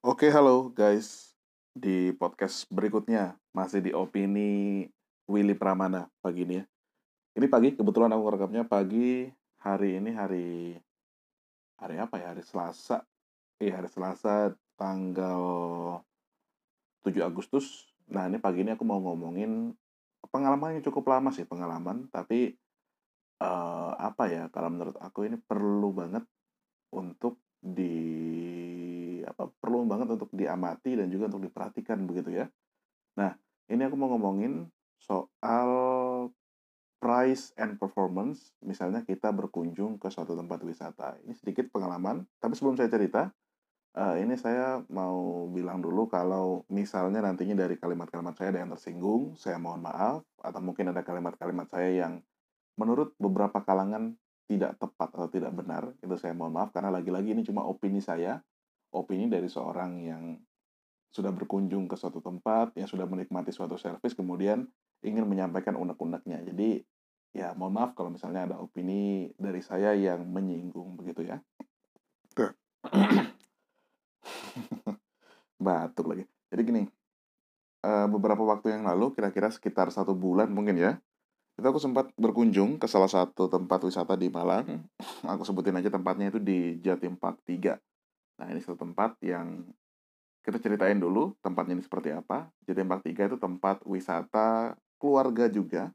Oke, halo guys. Di podcast berikutnya, masih di opini Willy Pramana pagi ini ya. Ini pagi, kebetulan aku rekamnya pagi, hari ini hari hari apa ya? Hari Selasa. Iya, hari Selasa tanggal 7 Agustus. Nah, ini pagi ini aku mau ngomongin pengalaman yang cukup lama sih, pengalaman, tapi eh, apa ya? Kalau menurut aku ini perlu banget untuk di apa perlu banget untuk diamati dan juga untuk diperhatikan begitu ya. Nah, ini aku mau ngomongin soal price and performance. Misalnya kita berkunjung ke suatu tempat wisata. Ini sedikit pengalaman, tapi sebelum saya cerita, eh, ini saya mau bilang dulu kalau misalnya nantinya dari kalimat-kalimat saya ada yang tersinggung, saya mohon maaf, atau mungkin ada kalimat-kalimat saya yang menurut beberapa kalangan tidak tepat atau tidak benar, itu saya mohon maaf karena lagi-lagi ini cuma opini saya, opini dari seorang yang sudah berkunjung ke suatu tempat, yang sudah menikmati suatu servis, kemudian ingin menyampaikan unek-uneknya. Jadi, ya mohon maaf kalau misalnya ada opini dari saya yang menyinggung begitu ya. Batuk lagi. Jadi gini, eh, beberapa waktu yang lalu, kira-kira sekitar satu bulan mungkin ya, itu aku sempat berkunjung ke salah satu tempat wisata di Malang. Aku sebutin aja tempatnya itu di Jatim Park 3. Nah, ini satu tempat yang kita ceritain dulu tempatnya ini seperti apa. Jatim Park 3 itu tempat wisata keluarga juga.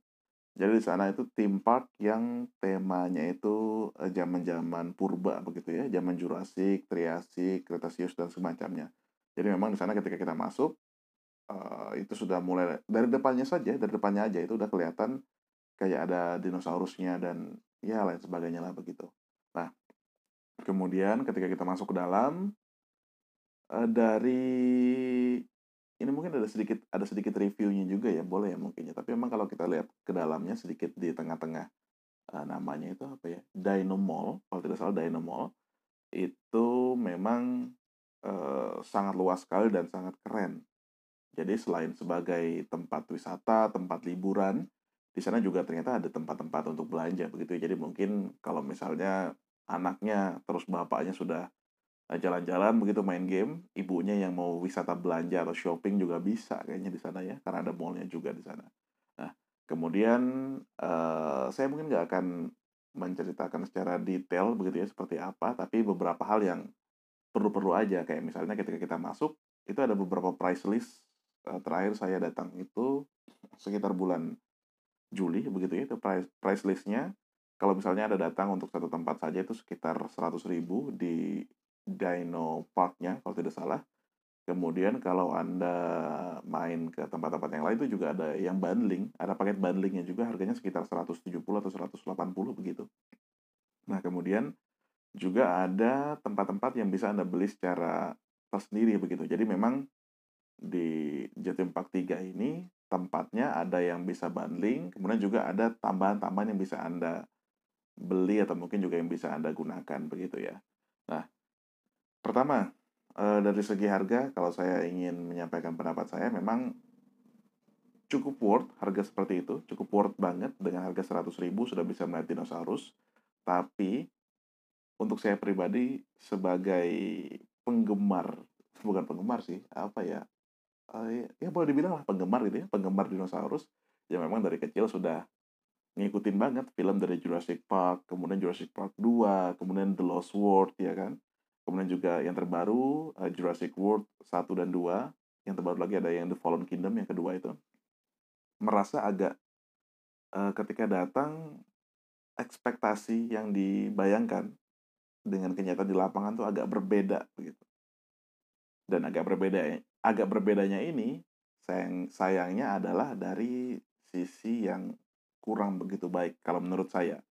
Jadi di sana itu theme park yang temanya itu eh, zaman-zaman purba begitu ya, zaman Jurassic, Triassic, Cretaceous dan semacamnya. Jadi memang di sana ketika kita masuk eh, itu sudah mulai dari depannya saja, dari depannya aja itu udah kelihatan kayak ada dinosaurusnya dan ya lain sebagainya lah begitu. Nah, kemudian ketika kita masuk ke dalam eh, dari ini mungkin ada sedikit ada sedikit reviewnya juga ya boleh ya mungkin ya tapi memang kalau kita lihat ke dalamnya sedikit di tengah-tengah eh, namanya itu apa ya Dino Mall kalau tidak salah Dino Mall itu memang eh, sangat luas sekali dan sangat keren jadi selain sebagai tempat wisata tempat liburan di sana juga ternyata ada tempat-tempat untuk belanja begitu ya. Jadi mungkin kalau misalnya anaknya terus bapaknya sudah eh, jalan-jalan begitu main game, ibunya yang mau wisata belanja atau shopping juga bisa kayaknya di sana ya, karena ada mallnya juga di sana. Nah, kemudian eh, saya mungkin nggak akan menceritakan secara detail begitu ya seperti apa, tapi beberapa hal yang perlu-perlu aja kayak misalnya ketika kita masuk itu ada beberapa price list eh, terakhir saya datang itu sekitar bulan Juli begitu ya itu price price listnya kalau misalnya ada datang untuk satu tempat saja itu sekitar 100 ribu di Dino Parknya kalau tidak salah. Kemudian kalau anda main ke tempat-tempat yang lain itu juga ada yang bundling ada paket bundlingnya juga harganya sekitar 170 atau 180 begitu. Nah kemudian juga ada tempat-tempat yang bisa anda beli secara tersendiri begitu. Jadi memang di Jatim Park 3 ini tempatnya ada yang bisa bundling, kemudian juga ada tambahan-tambahan yang bisa Anda beli atau mungkin juga yang bisa Anda gunakan begitu ya. Nah, pertama eh, dari segi harga kalau saya ingin menyampaikan pendapat saya memang cukup worth harga seperti itu, cukup worth banget dengan harga 100 ribu sudah bisa melihat dinosaurus. Tapi untuk saya pribadi sebagai penggemar, bukan penggemar sih, apa ya, Eee, ya boleh dibilang lah penggemar gitu ya, penggemar dinosaurus, yang memang dari kecil sudah ngikutin banget film dari Jurassic Park, kemudian Jurassic Park 2, kemudian The Lost World ya kan. Kemudian juga yang terbaru, eee, Jurassic World 1 dan 2, yang terbaru lagi ada yang The Fallen Kingdom yang kedua itu. Merasa agak, eee, ketika datang, ekspektasi yang dibayangkan dengan kenyataan di lapangan tuh agak berbeda begitu. Dan agak berbeda agak berbedanya ini, sayang sayangnya adalah dari sisi yang kurang begitu baik kalau menurut saya.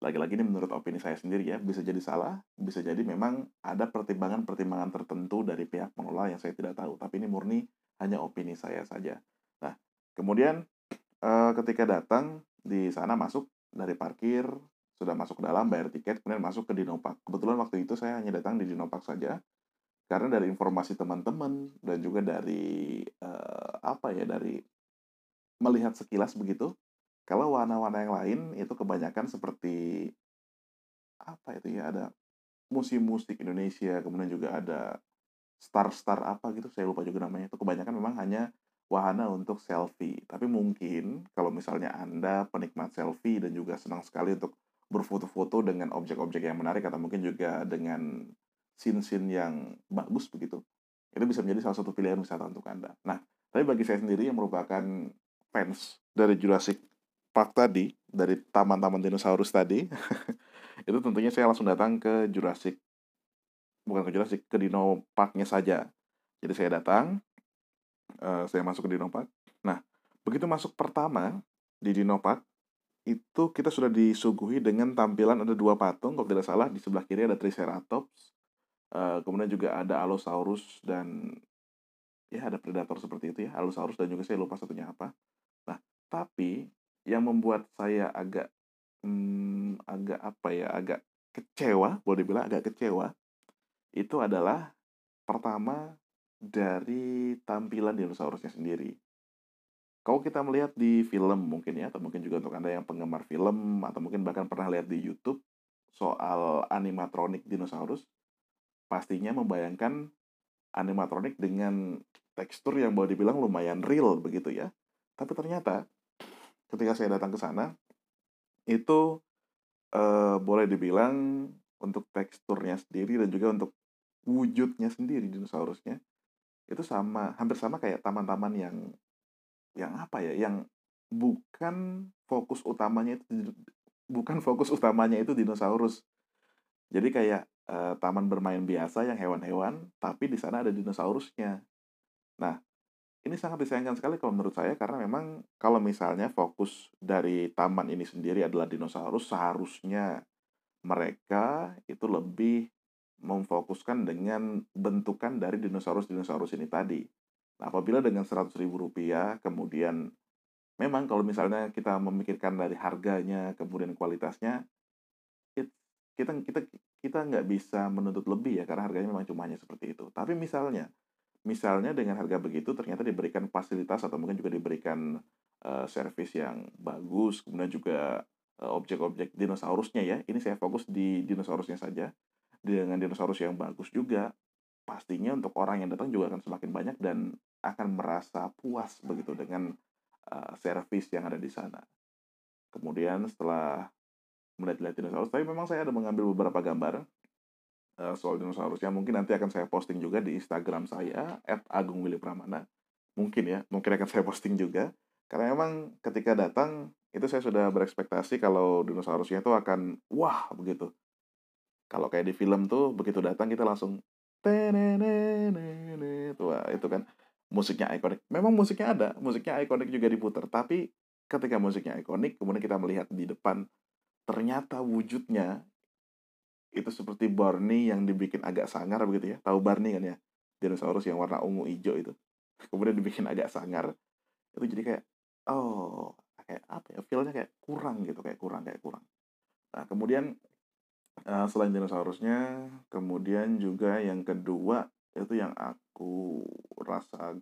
Lagi-lagi ini menurut opini saya sendiri ya, bisa jadi salah, bisa jadi memang ada pertimbangan-pertimbangan tertentu dari pihak pengelola yang saya tidak tahu, tapi ini murni hanya opini saya saja. Nah, kemudian eh, ketika datang di sana masuk dari parkir, sudah masuk ke dalam bayar tiket, kemudian masuk ke Dinopark. Kebetulan waktu itu saya hanya datang di Dinopark saja, karena dari informasi teman-teman dan juga dari uh, apa ya dari melihat sekilas begitu, kalau warna-warna yang lain itu kebanyakan seperti apa itu ya ada musim musik Indonesia, kemudian juga ada star-star apa gitu saya lupa juga namanya. Itu kebanyakan memang hanya wahana untuk selfie. Tapi mungkin kalau misalnya anda penikmat selfie dan juga senang sekali untuk berfoto-foto dengan objek-objek yang menarik atau mungkin juga dengan scene-scene yang bagus begitu itu bisa menjadi salah satu pilihan wisata untuk anda. Nah tapi bagi saya sendiri yang merupakan fans dari Jurassic Park tadi dari taman-taman dinosaurus tadi itu tentunya saya langsung datang ke Jurassic bukan ke Jurassic ke Dino Parknya saja. Jadi saya datang uh, saya masuk ke Dino Park. Nah begitu masuk pertama di Dino Park itu kita sudah disuguhi dengan tampilan ada dua patung kalau tidak salah di sebelah kiri ada Triceratops uh, kemudian juga ada Allosaurus dan ya ada predator seperti itu ya Allosaurus dan juga saya lupa satunya apa. Nah tapi yang membuat saya agak hmm, agak apa ya agak kecewa boleh dibilang agak kecewa itu adalah pertama dari tampilan dinosaurusnya sendiri. Kalau kita melihat di film mungkin ya, atau mungkin juga untuk Anda yang penggemar film, atau mungkin bahkan pernah lihat di YouTube soal animatronik dinosaurus, pastinya membayangkan animatronik dengan tekstur yang boleh dibilang lumayan real begitu ya. Tapi ternyata ketika saya datang ke sana, itu eh, boleh dibilang untuk teksturnya sendiri dan juga untuk wujudnya sendiri dinosaurusnya itu sama hampir sama kayak taman-taman yang yang apa ya yang bukan fokus utamanya itu bukan fokus utamanya itu dinosaurus. Jadi kayak uh, taman bermain biasa yang hewan-hewan tapi di sana ada dinosaurusnya. Nah ini sangat disayangkan sekali kalau menurut saya karena memang kalau misalnya fokus dari taman ini sendiri adalah dinosaurus seharusnya mereka itu lebih memfokuskan dengan bentukan dari dinosaurus-dinosaurus ini tadi. Nah, apabila dengan 100 ribu rupiah, kemudian memang kalau misalnya kita memikirkan dari harganya, kemudian kualitasnya, kita kita kita nggak bisa menuntut lebih ya, karena harganya memang cuma hanya seperti itu. Tapi misalnya, misalnya dengan harga begitu ternyata diberikan fasilitas atau mungkin juga diberikan uh, servis yang bagus, kemudian juga uh, objek-objek dinosaurusnya ya. Ini saya fokus di dinosaurusnya saja dengan dinosaurus yang bagus juga pastinya untuk orang yang datang juga akan semakin banyak dan akan merasa puas begitu dengan uh, servis yang ada di sana. Kemudian setelah melihat-lihat dinosaurus, tapi memang saya ada mengambil beberapa gambar uh, soal dinosaurusnya. Mungkin nanti akan saya posting juga di Instagram saya @agungwilipramana. Mungkin ya, mungkin akan saya posting juga. Karena memang ketika datang itu saya sudah berekspektasi kalau dinosaurusnya itu akan wah begitu kalau kayak di film tuh begitu datang kita langsung Wah, itu kan musiknya ikonik. Memang musiknya ada, musiknya ikonik juga diputar. Tapi ketika musiknya ikonik, kemudian kita melihat di depan, ternyata wujudnya itu seperti Barney yang dibikin agak sangar begitu ya. Tahu Barney kan ya? Dinosaurus yang warna ungu hijau itu. Kemudian dibikin agak sangar. Itu jadi kayak, oh, kayak apa ya? Feelnya kayak kurang gitu, kayak kurang, kayak kurang. Nah, kemudian uh, selain dinosaurusnya, kemudian juga yang kedua itu yang aku rasa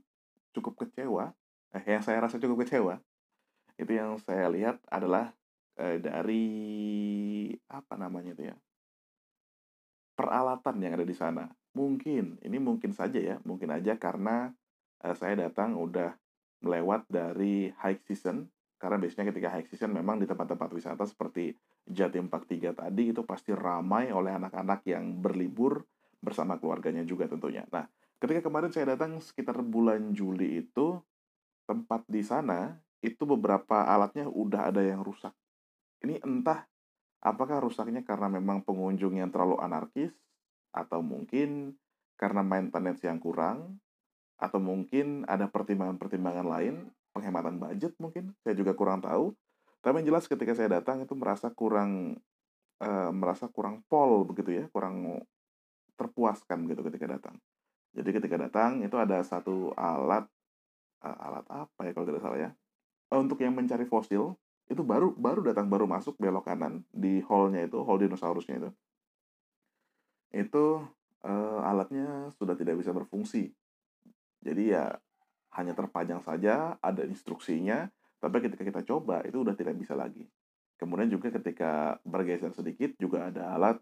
cukup kecewa, eh yang saya rasa cukup kecewa, itu yang saya lihat adalah eh, dari apa namanya itu ya, peralatan yang ada di sana. Mungkin, ini mungkin saja ya, mungkin aja karena eh, saya datang udah melewat dari high season karena biasanya ketika high season memang di tempat-tempat wisata seperti Jatim Park 3 tadi itu pasti ramai oleh anak-anak yang berlibur bersama keluarganya juga tentunya. Nah, ketika kemarin saya datang sekitar bulan Juli itu tempat di sana itu beberapa alatnya udah ada yang rusak. Ini entah apakah rusaknya karena memang pengunjung yang terlalu anarkis? Atau mungkin karena maintenance yang kurang? Atau mungkin ada pertimbangan-pertimbangan lain? Penghematan budget mungkin? Saya juga kurang tahu. Tapi yang jelas ketika saya datang itu merasa kurang uh, merasa kurang pol begitu ya kurang terpuaskan gitu ketika datang. Jadi ketika datang itu ada satu alat uh, alat apa ya kalau tidak salah ya? Uh, untuk yang mencari fosil itu baru baru datang baru masuk belok kanan di hallnya itu hall dinosaurusnya itu. Itu uh, alatnya sudah tidak bisa berfungsi. Jadi ya hanya terpajang saja, ada instruksinya, tapi ketika kita coba itu udah tidak bisa lagi. Kemudian juga ketika bergeser sedikit juga ada alat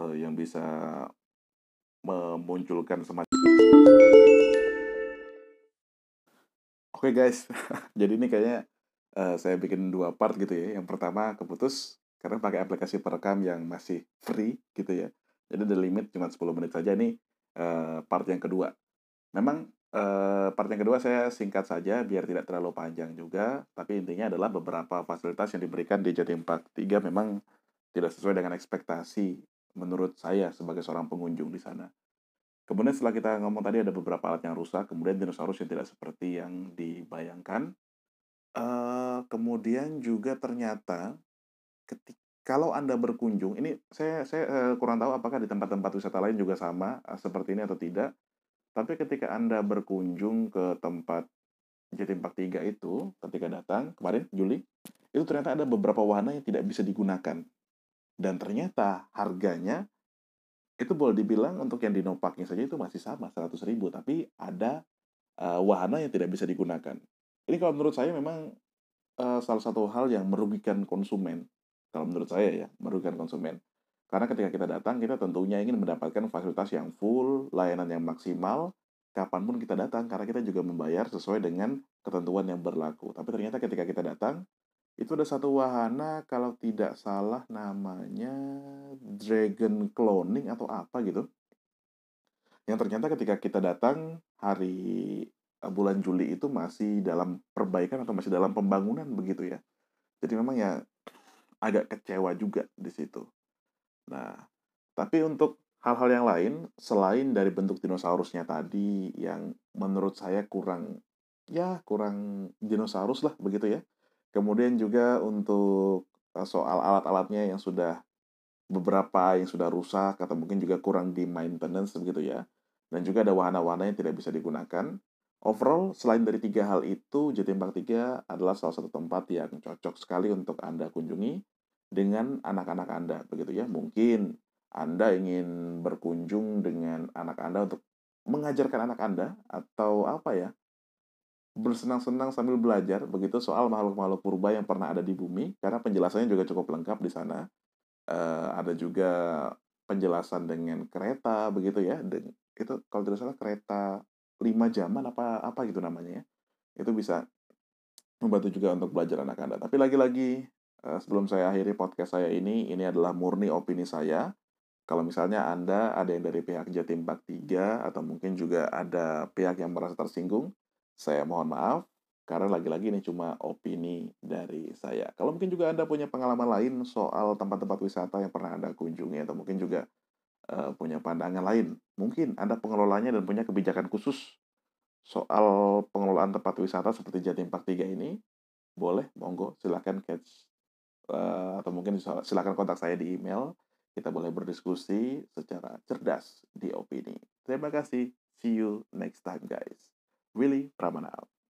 uh, yang bisa memunculkan semacam Oke guys, jadi ini kayaknya uh, saya bikin dua part gitu ya. Yang pertama keputus karena pakai aplikasi perekam yang masih free gitu ya. Jadi the limit cuma 10 menit saja nih uh, part yang kedua. Memang uh, part yang kedua saya singkat saja biar tidak terlalu panjang juga, tapi intinya adalah beberapa fasilitas yang diberikan di Jatim Park 3 memang tidak sesuai dengan ekspektasi menurut saya sebagai seorang pengunjung di sana. Kemudian setelah kita ngomong tadi ada beberapa alat yang rusak, kemudian dinosaurus yang tidak seperti yang dibayangkan. Kemudian juga ternyata ketika kalau Anda berkunjung, ini saya saya kurang tahu apakah di tempat-tempat wisata lain juga sama seperti ini atau tidak. Tapi ketika Anda berkunjung ke tempat Jatim Park 3 itu, ketika datang kemarin Juli, itu ternyata ada beberapa wahana yang tidak bisa digunakan. Dan ternyata harganya itu boleh dibilang untuk yang dinopaknya saja itu masih sama 100 ribu tapi ada uh, wahana yang tidak bisa digunakan ini kalau menurut saya memang uh, salah satu hal yang merugikan konsumen kalau menurut saya ya merugikan konsumen karena ketika kita datang kita tentunya ingin mendapatkan fasilitas yang full layanan yang maksimal kapan pun kita datang karena kita juga membayar sesuai dengan ketentuan yang berlaku tapi ternyata ketika kita datang itu ada satu wahana kalau tidak salah namanya Dragon Cloning atau apa gitu. Yang ternyata ketika kita datang hari bulan Juli itu masih dalam perbaikan atau masih dalam pembangunan begitu ya. Jadi memang ya agak kecewa juga di situ. Nah, tapi untuk hal-hal yang lain selain dari bentuk dinosaurusnya tadi yang menurut saya kurang ya kurang dinosaurus lah begitu ya Kemudian juga untuk eh, soal alat-alatnya yang sudah beberapa yang sudah rusak atau mungkin juga kurang di maintenance begitu ya. Dan juga ada wahana-wahana yang tidak bisa digunakan. Overall, selain dari tiga hal itu, Jatim Park 3 adalah salah satu tempat yang cocok sekali untuk Anda kunjungi dengan anak-anak Anda, begitu ya. Mungkin Anda ingin berkunjung dengan anak Anda untuk mengajarkan anak Anda atau apa ya, bersenang-senang sambil belajar begitu soal makhluk-makhluk purba yang pernah ada di bumi karena penjelasannya juga cukup lengkap di sana. Uh, ada juga penjelasan dengan kereta begitu ya. Dan itu kalau tidak salah kereta lima jaman apa apa gitu namanya ya. Itu bisa membantu juga untuk belajar anak Anda. Tapi lagi-lagi uh, sebelum saya akhiri podcast saya ini, ini adalah murni opini saya. Kalau misalnya Anda ada yang dari pihak Jatim Park 3 atau mungkin juga ada pihak yang merasa tersinggung, saya mohon maaf, karena lagi-lagi ini cuma opini dari saya. Kalau mungkin juga Anda punya pengalaman lain soal tempat-tempat wisata yang pernah Anda kunjungi, atau mungkin juga uh, punya pandangan lain. Mungkin Anda pengelolanya dan punya kebijakan khusus soal pengelolaan tempat wisata seperti Jatim Park 3 ini, boleh, monggo, silahkan catch, uh, atau mungkin silahkan kontak saya di email. Kita boleh berdiskusi secara cerdas di opini. Terima kasih. See you next time, guys. Willy Pramana out.